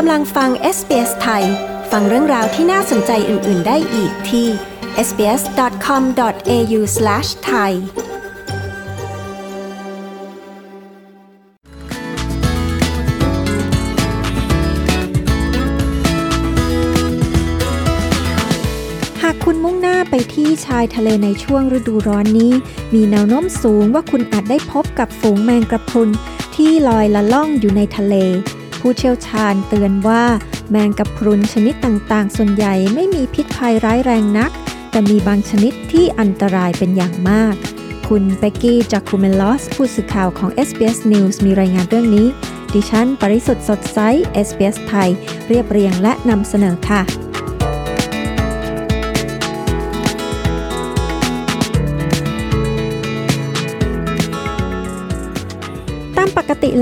กำลังฟัง SBS ไทย ฟังเรื่องราวที่น่าสนใจอื่น ๆ ได้อีกที่ sbs.com.au/thai หากคุณมุ่งหน้าไปที่ชายทะเลในช่วงฤดูร้อนนี้ มีแนวโน้มสูงว่าคุณอาจได้พบกับฝูงแมงกระพรุนที่ลอยละล่องอยู่ในทะเล ผู้เชี่ยวชาญเตือนว่า แมงกะพรุนชนิดต่างๆ ส่วนใหญ่ไม่มีพิษภัยร้ายแรงนัก แต่มีบางชนิดที่อันตรายเป็นอย่างมาก คุณเบกกี้จากคูเมลอสผู้สื่อข่าวของ SBS News มีรายงานเรื่องนี้ ดิฉัน ปริสุทธ์สดใส SBS ไทย เรียบเรียงและนำเสนอค่ะ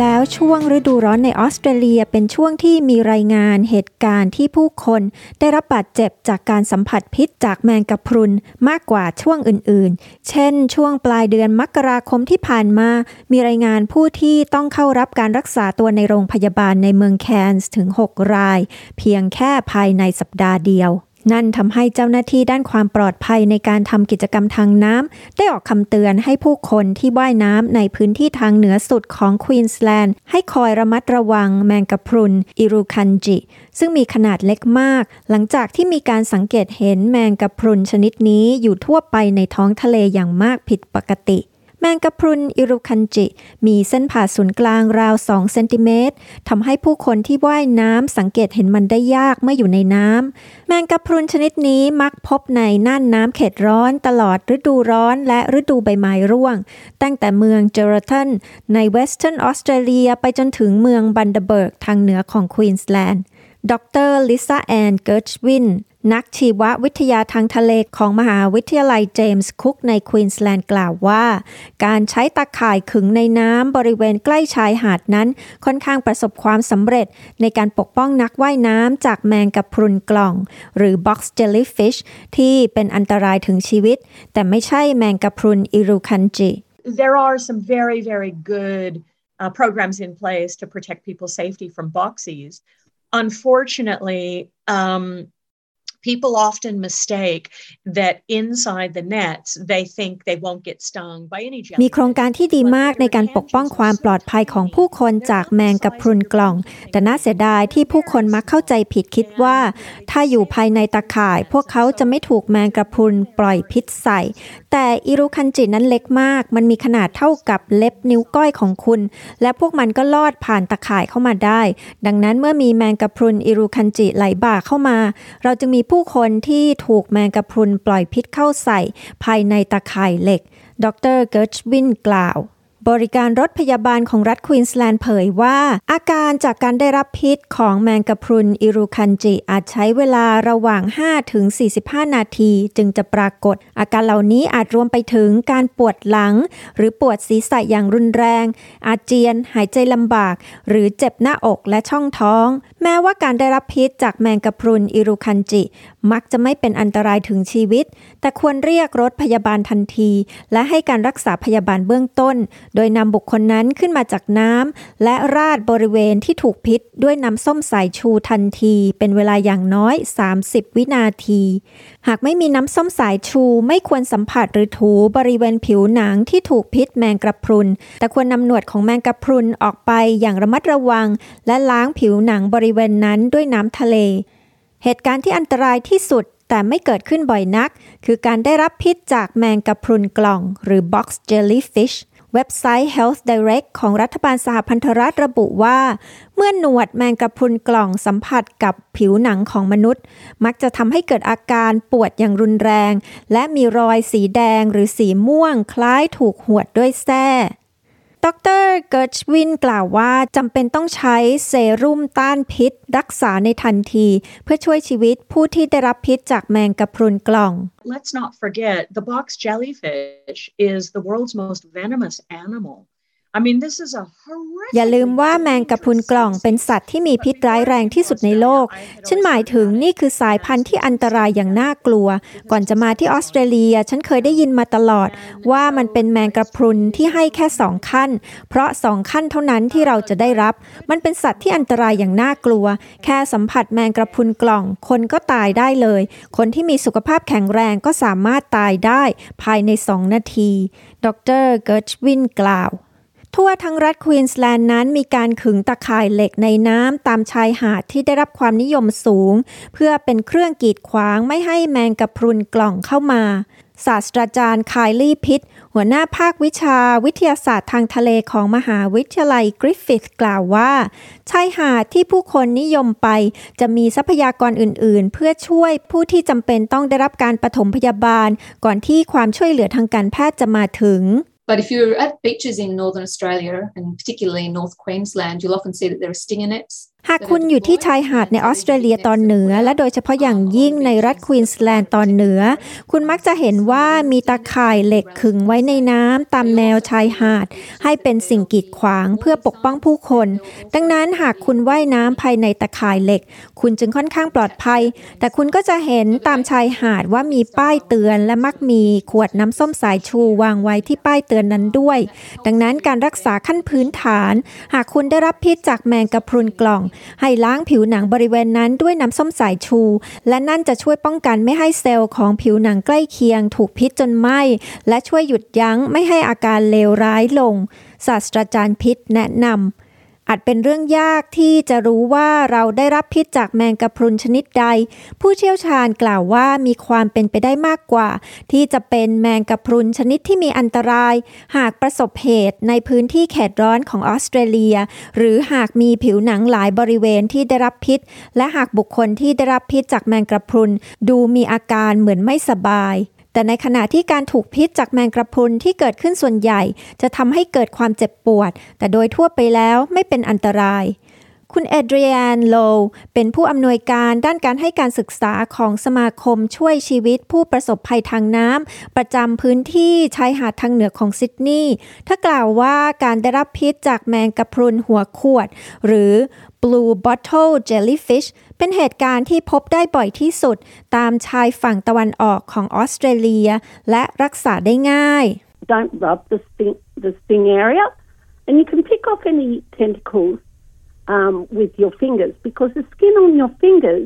แล้วช่วงฤดูร้อนในออสเตรเลียเป็นช่วงที่มีรายงานเหตุการณ์ที่ผู้คนได้รับบาดเจ็บจากการสัมผัสพิษจากแมงกะพรุนมากกว่าช่วงอื่นๆ เช่น ช่วงปลายเดือนมกราคมที่ผ่านมา มีรายงานผู้ที่ต้องเข้ารับการรักษาตัวในโรงพยาบาลในเมืองแคนส์ถึง 6 ราย เพียงแค่ภายในสัปดาห์เดียว นั่นทำให้เจ้าหน้าที่ด้านความปลอดภัยในการทำกิจกรรมทางน้ำได้ออกคำเตือนให้ผู้คนที่ว่ายน้ำในพื้นที่ทางเหนือสุดของควีนสแลนด์ให้คอยระมัดระวังแมงกะพรุน อิรุคันจิ ซึ่งมีขนาดเล็กมาก หลังจากที่มีการสังเกตเห็นแมงกะพรุนชนิดนี้อยู่ทั่วไปในท้องทะเลอย่างมากผิดปกติ แมงกะพรุนอิรุคันจิ มีเส้นผ่าศูนย์กลางราว 2 เซนติเมตรทำให้ผู้คนที่ว่ายน้ำสังเกตเห็นมันได้ยากเมื่ออยู่ในน้ำแมงกะพรุนชนิดนี้มักพบในน่านน้ำเขตร้อนตลอดฤดูร้อนและฤดูใบไม้ร่วง ตั้งแต่เมืองเจอรัลด์ตันในเวสเทิร์นออสเตรเลียไปจนถึงเมืองบันเดเบิร์กทางเหนือของควีนสแลนด์ ดรลิซ่าแอนเกิร์ชวิน นักชีววิทยาทางทะเลของมหาวิทยาลัยเจมส์คุกในควีนสแลนด์กล่าวว่า การใช้ตาข่ายขึงในน้ำบริเวณใกล้ชายหาดนั้น ค่อนข้างประสบความสำเร็จในการปกป้องนักว่ายน้ำจากแมงกะพรุนกล่อง หรือ box jellyfish ที่เป็นอันตรายถึงชีวิต แต่ไม่ใช่แมงกะพรุนอิรูคันจิ there are some very, very good uh, programs in place to protect people's safety from boxies. Unfortunately, um, people often mistake that inside the nets they think they won't get stung by any มีโครงการที่ดีมากในการปกป้องความปลอดภัยของผู้คนจากแมงกะพรุนกล่อง แต่น่าเสียดายที่ผู้คนมักเข้าใจผิดคิดว่า ถ้าอยู่ภายในตาข่าย พวกเขาจะไม่ถูกแมงกะพรุนปล่อยพิษใส่ แต่อิรุคันจินั้นเล็กมาก มันมีขนาดเท่ากับเล็บนิ้วก้อยของคุณ และพวกมันก็ลอดผ่านตาข่ายเข้ามาได้ ดังนั้นเมื่อมีแมงกะพรุนอิรุคันจิไหลบ่าเข้ามา เราจึงมีผู้ผู้คนที่ถูกแมงกะพรุนปล่อยพิษเข้าใส่ภายในตะข่ายเหล็ก ดรเกิร์ชวินกล่าว บริการรถพยาบาลของรัฐควีนสแลนด์เผยว่า อาการจากการได้รับพิษของแมงกะพรุนอิรูคันจิอาจใช้เวลาระหว่าง 5 ถึง 45 นาที จึงจะปรากฏ อาการเหล่านี้อาจรวมไปถึงการปวดหลัง หรือปวดศีรษะอย่างรุนแรง อาเจียน หายใจลำบาก หรือเจ็บหน้าอกและช่องท้อง แม้ว่าการได้รับพิษจากแมงกะพรุนอิรูคันจิ มักจะไม่เป็นอันตรายถึงชีวิต แต่ควรเรียกรถพยาบาลทันที และให้การรักษาพยาบาลเบื้องต้น โดยนำบุคคลนั้นขึ้นมาจากน้ำและราดบริเวณที่ถูกพิษ ด้วยน้ำส้มสายชูทันที เป็นเวลาอย่างน้อย 30 วินาที หากไม่มีน้ำส้มสายชูไม่ควรสัมผัสหรือถูบริเวณผิวหนังที่ถูกพิษแมงกระพรุน แต่ควรนำหนวดของแมงกระพรุนออกไปอย่างระมัดระวัง และล้างผิวหนังบริเวณนั้นด้วยน้ำทะเล เหตุการณ์ที่อันตรายที่สุดแต่ไม่เกิดขึ้นบ่อยนัก คือการได้รับพิษจากแมงกะพรุนกล่อง หรือ box jellyfish เว็บไซต์ Health Direct ของรัฐบาลสหพันธรัฐระบุว่า เมื่อหนวดแมงกะพรุนกล่องสัมผัสกับผิวหนังของมนุษย์ มักจะทำให้เกิดอาการปวดอย่างรุนแรง และมีรอยสีแดงหรือสีม่วงคล้ายถูกหวดด้วยแส้ ดรเกิร์ชวินกล่าวว่าจำเป็นต้องใช้เซรุ่มต้านพิษ รักษาในทันที เพื่อช่วยชีวิตผู้ที่ได้รับพิษจากแมงกะพรุนกล่อง Let's not forget the box jellyfish is the world's most venomous animal. อย่าลืมว่าแมงกะพรุนกล่องเป็นสัตว์ที่มีพิษร้ายแรงที่สุดในโลก ฉันหมายถึงนี่คือสายพันธุ์ที่อันตรายอย่างน่ากลัว ก่อนจะมาที่ออสเตรเลีย ฉันเคยได้ยินมาตลอด ว่ามันเป็นแมงกะพรุนที่ให้แค่สองขั้น เพราะสองขั้นเท่านั้นที่เราจะได้รับ มันเป็นสัตว์ที่อันตรายอย่างน่ากลัว แค่สัมผัสแมงกะพรุนกล่อง คนก็ตายได้เลย คนที่มีสุขภาพแข็งแรงก็สามารถตายได้ ภายในสองนาที ดรเกิร์ชวินกล่าว ทั่วทั้งรัฐควีนสแลนด์นั้นมีการขึงตะข่ายเหล็กในน้ำตามชายหาดที่ได้รับความนิยมสูง เพื่อเป็นเครื่องกีดขวางไม่ให้แมงกะพรุนกล่องเข้ามา ศาสตราจารย์คายลี่พิทหัวหน้าภาควิชาวิทยาศาสตร์ทางทะเลของมหาวิทยาลัยกริฟฟิธกล่าวว่า ชายหาดที่ผู้คนนิยมไป จะมีทรัพยากรอื่น ๆ เพื่อช่วยผู้ที่จำเป็นต้องได้รับการปฐมพยาบาล ก่อนที่ความช่วยเหลือทางการแพทย์จะมาถึง But if you're at beaches in northern Australia, and particularly in North Queensland, you'll often see that there are stinger nets หากคุณอยู่ที่ชายหาดในออสเตรเลียตอนเหนือ และโดยเฉพาะอย่างยิ่งในรัฐควีนสแลนด์ตอนเหนือ คุณมักจะเห็นว่ามีตาข่ายเหล็กขึงไว้ในน้ำตามแนวชายหาด ให้เป็นสิ่งกีดขวางเพื่อปกป้องผู้คน ดังนั้นหากคุณว่ายน้ำภายในตาข่ายเหล็ก คุณจึงค่อนข้างปลอดภัย แต่คุณก็จะเห็นตามชายหาดว่ามีป้ายเตือนและมักมีขวดน้ำส้มสายชูวางไว้ที่ป้ายเตือนนั้นด้วย ดังนั้นการรักษาขั้นพื้นฐาน หากคุณได้รับพิษจากแมงกะพรุนกล่องให้ล้างผิวหนังบริเวณนั้นด้วยน้ำส้มสายชู และนั่นจะช่วยป้องกันไม่ให้เซลล์ของผิวหนังใกล้เคียง ถูกพิษจนไหม้และช่วยหยุดยั้งไม่ให้อาการเลวร้ายลง ศาสตราจารย์พิษแนะนำ อาจเป็นเรื่องยากที่จะรู้ว่าเราได้รับพิษจากแมงกะพรุนชนิดใด ผู้เชี่ยวชาญกล่าวว่ามีความเป็นไปได้มากกว่า ที่จะเป็นแมงกะพรุนชนิดที่มีอันตราย หากประสบเหตุในพื้นที่แขดร้อนของออสเตรเลีย หรือหากมีผิวหนังหลายบริเวณที่ได้รับพิษ และหากบุคคลที่ได้รับพิษจากแมงกะพรุนดูมีอาการเหมือนไม่สบาย แต่ในขณะที่การถูกพิษจากแมงกระพุนที่เกิดขึ้นส่วนใหญ่ จะทำให้เกิดความเจ็บปวด แต่โดยทั่วไปแล้วไม่เป็นอันตราย คุณเอเดรียนโลเป็นผู้อำนวยการด้านการให้การศึกษาของสมาคมช่วยชีวิตผู้ประสบภัยทางน้ำประจำพื้นที่ชายหาดทางเหนือของซิดนีย์ถ้ากล่าวว่าการได้รับพิษจากแมงกะพรุนหัวขวด หรือ Blue Bottle Jellyfish เป็นเหตุการณ์ที่พบได้บ่อยที่สุดตามชายฝั่งตะวันออกของออสเตรเลีย และรักษาได้ง่าย Don't rub the sting, the sting area and you can pick off any tentacles um, with your fingers because the skin on your fingers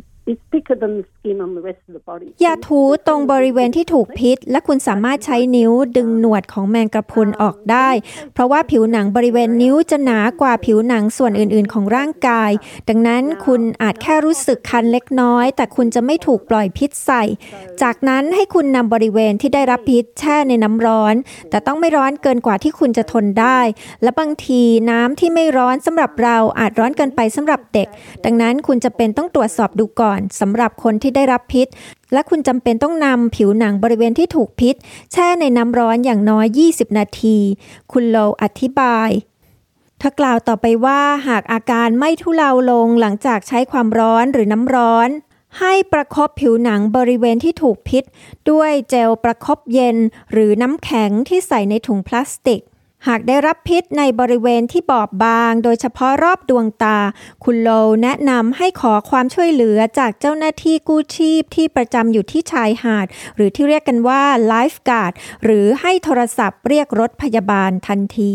ยาถูตรงบริเวณที่ถูกพิษ และคุณสามารถใช้นิ้วดึงหนวดของแมงกระพุนออกได้ เพราะว่าผิวหนังบริเวณนิ้วจะหนากว่าผิวหนังส่วนอื่นๆ ของร่างกาย ดังนั้นคุณอาจแค่รู้สึกคันเล็กน้อย แต่คุณจะไม่ถูกปล่อยพิษใส่ จากนั้นให้คุณนำบริเวณที่ได้รับพิษแช่ในน้ำร้อน แต่ต้องไม่ร้อนเกินกว่าที่คุณจะทนได้ และบางทีน้ำที่ไม่ร้อนสำหรับเราอาจร้อนเกินไปสำหรับเด็ก ดังนั้นคุณจะเป็นต้องตรวจสอบดูก่อนอนสำหรับคนที่ได้รับพิษ และคุณจำเป็นต้องนำผิวหนังบริเวณที่ถูกพิษ แช่ในน้ำร้อนอย่างน้อย 20 นาที คุณโลอธิบายเธอกล่าวต่อไปว่าหากอาการไม่ทุเลาลงหลังจากใช้ความร้อนหรือน้ำร้อน ให้ประครบผิวหนังบริเวณที่ถูกพิษ ด้วยเจลประครบเย็นหรือน้ำแข็งที่ใส่ในถุงพลาสติก หากได้รับพิษในบริเวณที่บอบบาง โดยเฉพาะรอบดวงตา คุณโลแนะนำให้ขอความช่วยเหลือจากเจ้าหน้าที่กู้ชีพที่ประจำอยู่ที่ชายหาด หรือที่เรียกกันว่าไลฟ์การ์ดหรือให้โทรศัพท์เรียกรถพยาบาลทันที